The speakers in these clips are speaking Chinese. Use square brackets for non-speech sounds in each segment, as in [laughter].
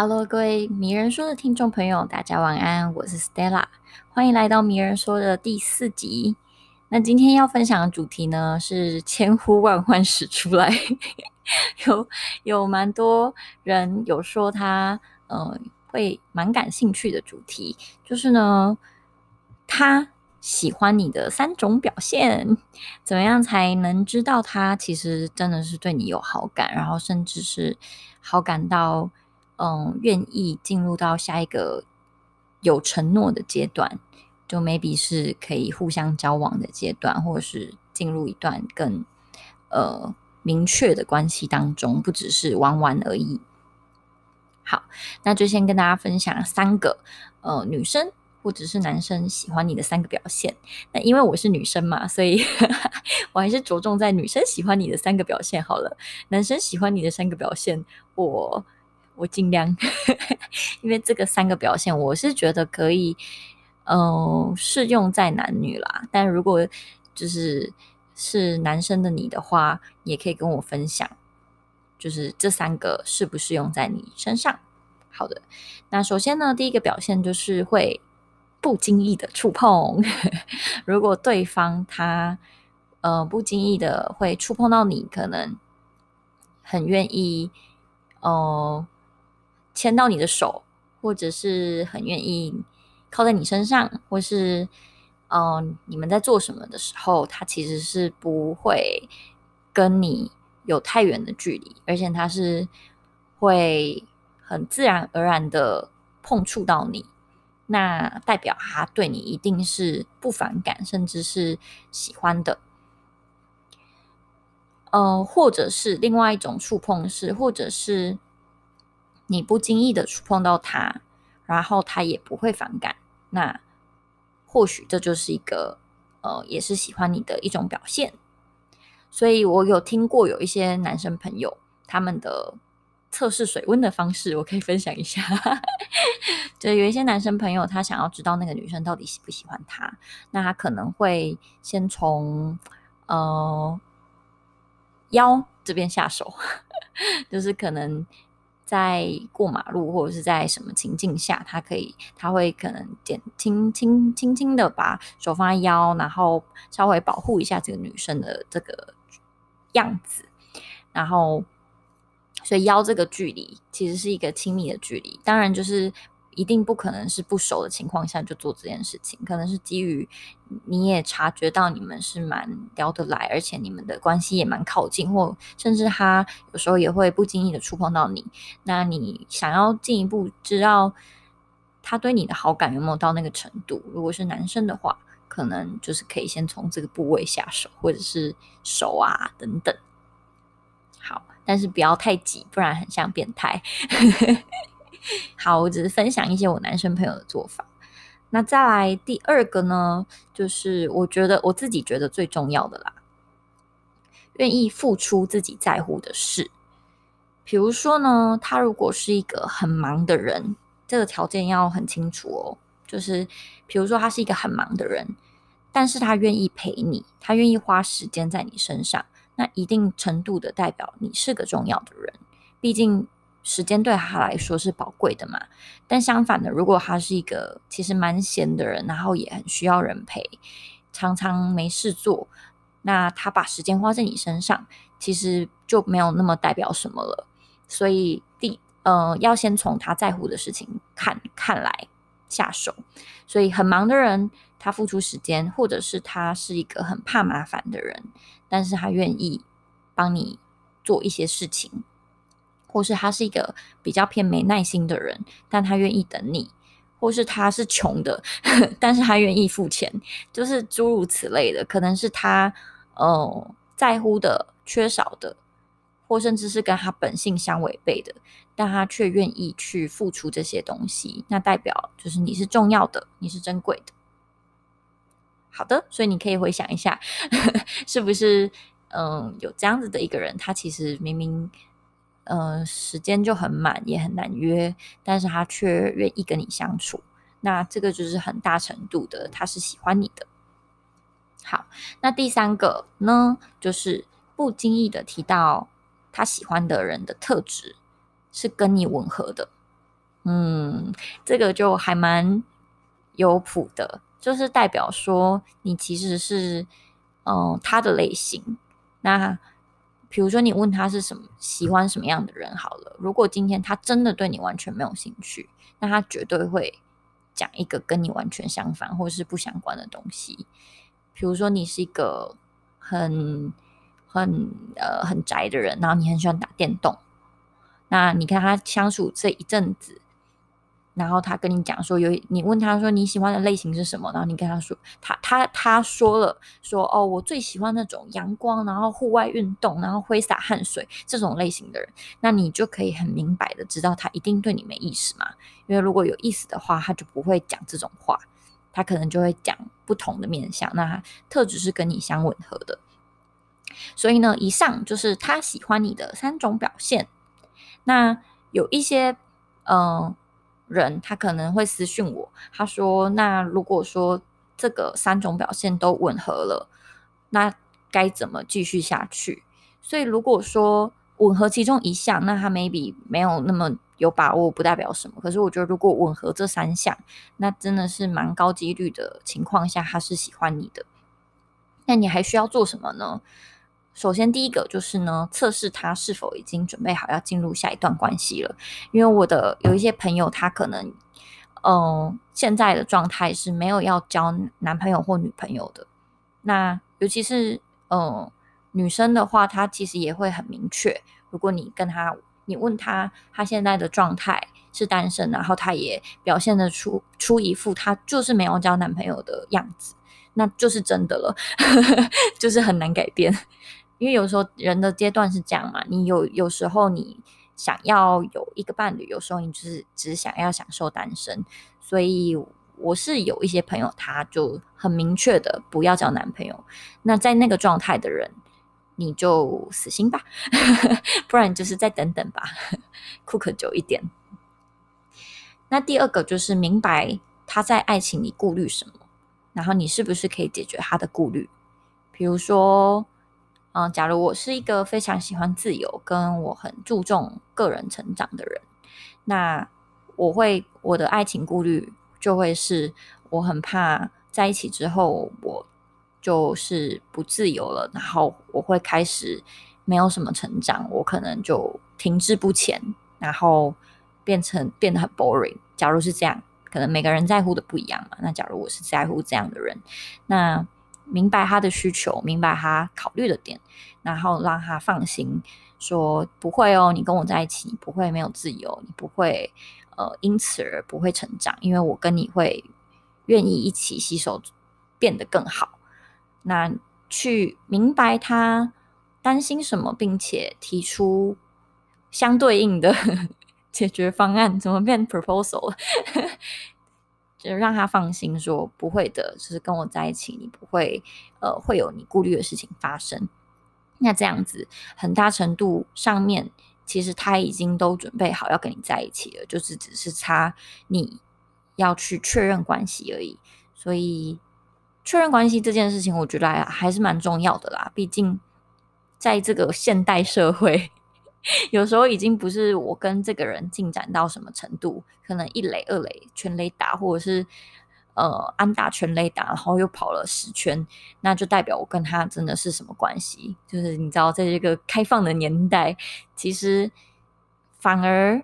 Hello，各位迷人说的听众朋友，大家晚安，我是 Stella，欢迎来到迷人说的第四集。那今天要分享的主题呢，是千呼万唤始出来，[laughs] 有有蛮多人有说他呃会蛮感兴趣的主题，就是呢，他喜欢你的三种表现，怎么样才能知道他其实真的是对你有好感，然后甚至是好感到。嗯，愿意进入到下一个有承诺的阶段，就 maybe 是可以互相交往的阶段，或者是进入一段更呃明确的关系当中，不只是玩玩而已。好，那就先跟大家分享三个呃女生或者是男生喜欢你的三个表现。那因为我是女生嘛，所以 [laughs] 我还是着重在女生喜欢你的三个表现好了。男生喜欢你的三个表现，我。我尽量，[laughs] 因为这个三个表现，我是觉得可以，呃，适用在男女啦。但如果就是是男生的你的话，也可以跟我分享，就是这三个适不适用在你身上。好的，那首先呢，第一个表现就是会不经意的触碰。[laughs] 如果对方他呃不经意的会触碰到你，可能很愿意，哦、牵到你的手，或者是很愿意靠在你身上，或是嗯、你们在做什么的时候，他其实是不会跟你有太远的距离，而且他是会很自然而然的碰触到你，那代表他对你一定是不反感，甚至是喜欢的。呃，或者是另外一种触碰是，或者是。你不经意的触碰到他，然后他也不会反感，那或许这就是一个呃，也是喜欢你的一种表现。所以我有听过有一些男生朋友他们的测试水温的方式，我可以分享一下。[laughs] 就有一些男生朋友他想要知道那个女生到底喜不喜欢他，那他可能会先从呃腰这边下手，[laughs] 就是可能。在过马路或者是在什么情境下，他可以，他会可能点轻轻轻轻的把手放在腰，然后稍微保护一下这个女生的这个样子，然后，所以腰这个距离其实是一个亲密的距离，当然就是。一定不可能是不熟的情况下就做这件事情，可能是基于你也察觉到你们是蛮聊得来，而且你们的关系也蛮靠近，或甚至他有时候也会不经意的触碰到你。那你想要进一步知道他对你的好感有没有到那个程度？如果是男生的话，可能就是可以先从这个部位下手，或者是手啊等等。好，但是不要太急，不然很像变态。好，我只是分享一些我男生朋友的做法。那再来第二个呢，就是我觉得我自己觉得最重要的啦，愿意付出自己在乎的事。比如说呢，他如果是一个很忙的人，这个条件要很清楚哦。就是比如说他是一个很忙的人，但是他愿意陪你，他愿意花时间在你身上，那一定程度的代表你是个重要的人，毕竟。时间对他来说是宝贵的嘛，但相反的，如果他是一个其实蛮闲的人，然后也很需要人陪，常常没事做，那他把时间花在你身上，其实就没有那么代表什么了。所以第呃，要先从他在乎的事情看看来下手。所以很忙的人，他付出时间，或者是他是一个很怕麻烦的人，但是他愿意帮你做一些事情。或是他是一个比较偏没耐心的人，但他愿意等你；或是他是穷的，[laughs] 但是他愿意付钱，就是诸如此类的。可能是他呃在乎的、缺少的，或甚至是跟他本性相违背的，但他却愿意去付出这些东西，那代表就是你是重要的，你是珍贵的。好的，所以你可以回想一下，[laughs] 是不是嗯、有这样子的一个人，他其实明明。呃，时间就很满，也很难约，但是他却愿意跟你相处，那这个就是很大程度的，他是喜欢你的。好，那第三个呢，就是不经意的提到他喜欢的人的特质是跟你吻合的，嗯，这个就还蛮有谱的，就是代表说你其实是嗯、他的类型。那比如说你问他是什么喜欢什么样的人好了，如果今天他真的对你完全没有兴趣，那他绝对会讲一个跟你完全相反或是不相关的东西。比如说你是一个很很呃很宅的人，然后你很喜欢打电动，那你跟他相处这一阵子。然后他跟你讲说，有你问他说你喜欢的类型是什么？然后你跟他说，他他他说了说哦，我最喜欢那种阳光，然后户外运动，然后挥洒汗水这种类型的人。那你就可以很明白的知道他一定对你没意思嘛。因为如果有意思的话，他就不会讲这种话，他可能就会讲不同的面相。那他特质是跟你相吻合的。所以呢，以上就是他喜欢你的三种表现。那有一些嗯。人他可能会私讯我，他说：“那如果说这个三种表现都吻合了，那该怎么继续下去？”所以如果说吻合其中一项，那他 maybe 没有那么有把握，不代表什么。可是我觉得如果吻合这三项，那真的是蛮高几率的情况下，他是喜欢你的。那你还需要做什么呢？首先，第一个就是呢，测试他是否已经准备好要进入下一段关系了。因为我的有一些朋友，他可能，嗯、现在的状态是没有要交男朋友或女朋友的。那尤其是，嗯、女生的话，她其实也会很明确。如果你跟她，你问她，她现在的状态是单身，然后他也表现得出出一副他就是没有交男朋友的样子，那就是真的了，[laughs] 就是很难改变。因为有时候人的阶段是这样嘛，你有有时候你想要有一个伴侣，有时候你就是只想要享受单身。所以我是有一些朋友，他就很明确的不要交男朋友。那在那个状态的人，你就死心吧，[laughs] 不然就是再等等吧，cook 久一点。那第二个就是明白他在爱情里顾虑什么，然后你是不是可以解决他的顾虑，比如说。嗯，假如我是一个非常喜欢自由，跟我很注重个人成长的人，那我会我的爱情顾虑就会是，我很怕在一起之后我就是不自由了，然后我会开始没有什么成长，我可能就停滞不前，然后变成变得很 boring。假如是这样，可能每个人在乎的不一样嘛。那假如我是在乎这样的人，那。明白他的需求，明白他考虑的点，然后让他放心，说不会哦，你跟我在一起，你不会没有自由，你不会呃因此而不会成长，因为我跟你会愿意一起携手变得更好。那去明白他担心什么，并且提出相对应的 [laughs] 解决方案，怎么变 proposal？[laughs] 就让他放心，说不会的，就是跟我在一起，你不会呃会有你顾虑的事情发生。那这样子，很大程度上面，其实他已经都准备好要跟你在一起了，就是只是差你要去确认关系而已。所以确认关系这件事情，我觉得还是蛮重要的啦。毕竟在这个现代社会。有时候已经不是我跟这个人进展到什么程度，可能一垒、二垒全垒打，或者是呃安打全垒打，然后又跑了十圈，那就代表我跟他真的是什么关系？就是你知道，在这个开放的年代，其实反而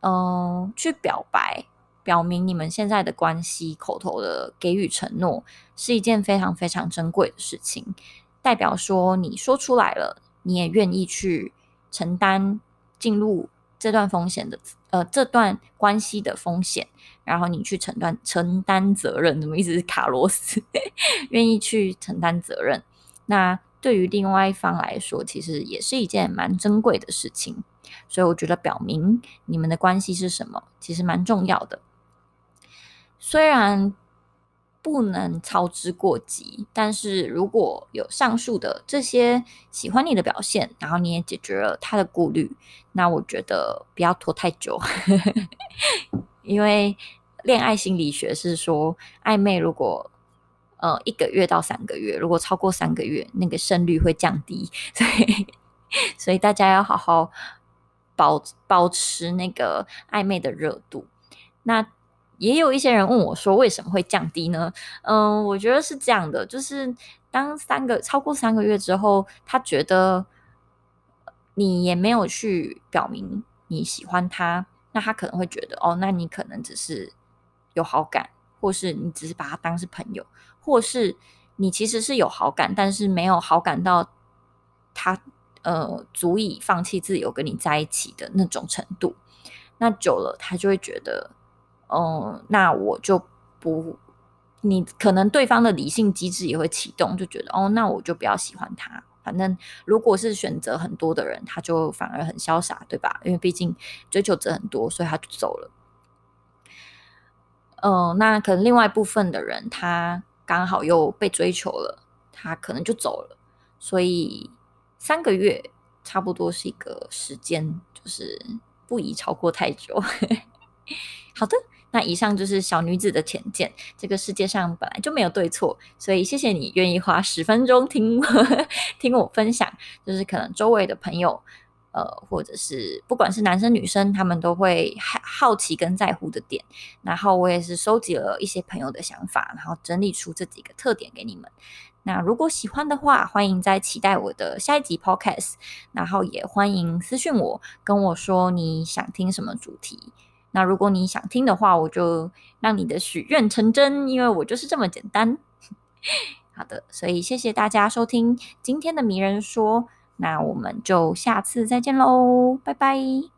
嗯、去表白，表明你们现在的关系，口头的给予承诺，是一件非常非常珍贵的事情，代表说你说出来了，你也愿意去。承担进入这段风险的呃这段关系的风险，然后你去承担承担责任，怎么一直卡螺丝？[laughs] 愿意去承担责任，那对于另外一方来说，其实也是一件蛮珍贵的事情。所以我觉得表明你们的关系是什么，其实蛮重要的。虽然。不能操之过急，但是如果有上述的这些喜欢你的表现，然后你也解决了他的顾虑，那我觉得不要拖太久，[laughs] 因为恋爱心理学是说，暧昧如果呃一个月到三个月，如果超过三个月，那个胜率会降低，[laughs] 所以所以大家要好好保保持那个暧昧的热度。那也有一些人问我说，为什么会降低呢？嗯，我觉得是这样的，就是当三个超过三个月之后，他觉得你也没有去表明你喜欢他，那他可能会觉得哦，那你可能只是有好感，或是你只是把他当是朋友，或是你其实是有好感，但是没有好感到他呃足以放弃自由跟你在一起的那种程度。那久了，他就会觉得。嗯，那我就不，你可能对方的理性机制也会启动，就觉得哦，那我就不要喜欢他。反正如果是选择很多的人，他就反而很潇洒，对吧？因为毕竟追求者很多，所以他就走了。嗯，那可能另外一部分的人，他刚好又被追求了，他可能就走了。所以三个月差不多是一个时间，就是不宜超过太久。[laughs] 好的。那以上就是小女子的浅见。这个世界上本来就没有对错，所以谢谢你愿意花十分钟听我 [laughs] 听我分享。就是可能周围的朋友，呃，或者是不管是男生女生，他们都会好奇跟在乎的点。然后我也是收集了一些朋友的想法，然后整理出这几个特点给你们。那如果喜欢的话，欢迎再期待我的下一集 Podcast。然后也欢迎私讯我，跟我说你想听什么主题。那如果你想听的话，我就让你的许愿成真，因为我就是这么简单。好的，所以谢谢大家收听今天的迷人说，那我们就下次再见喽，拜拜。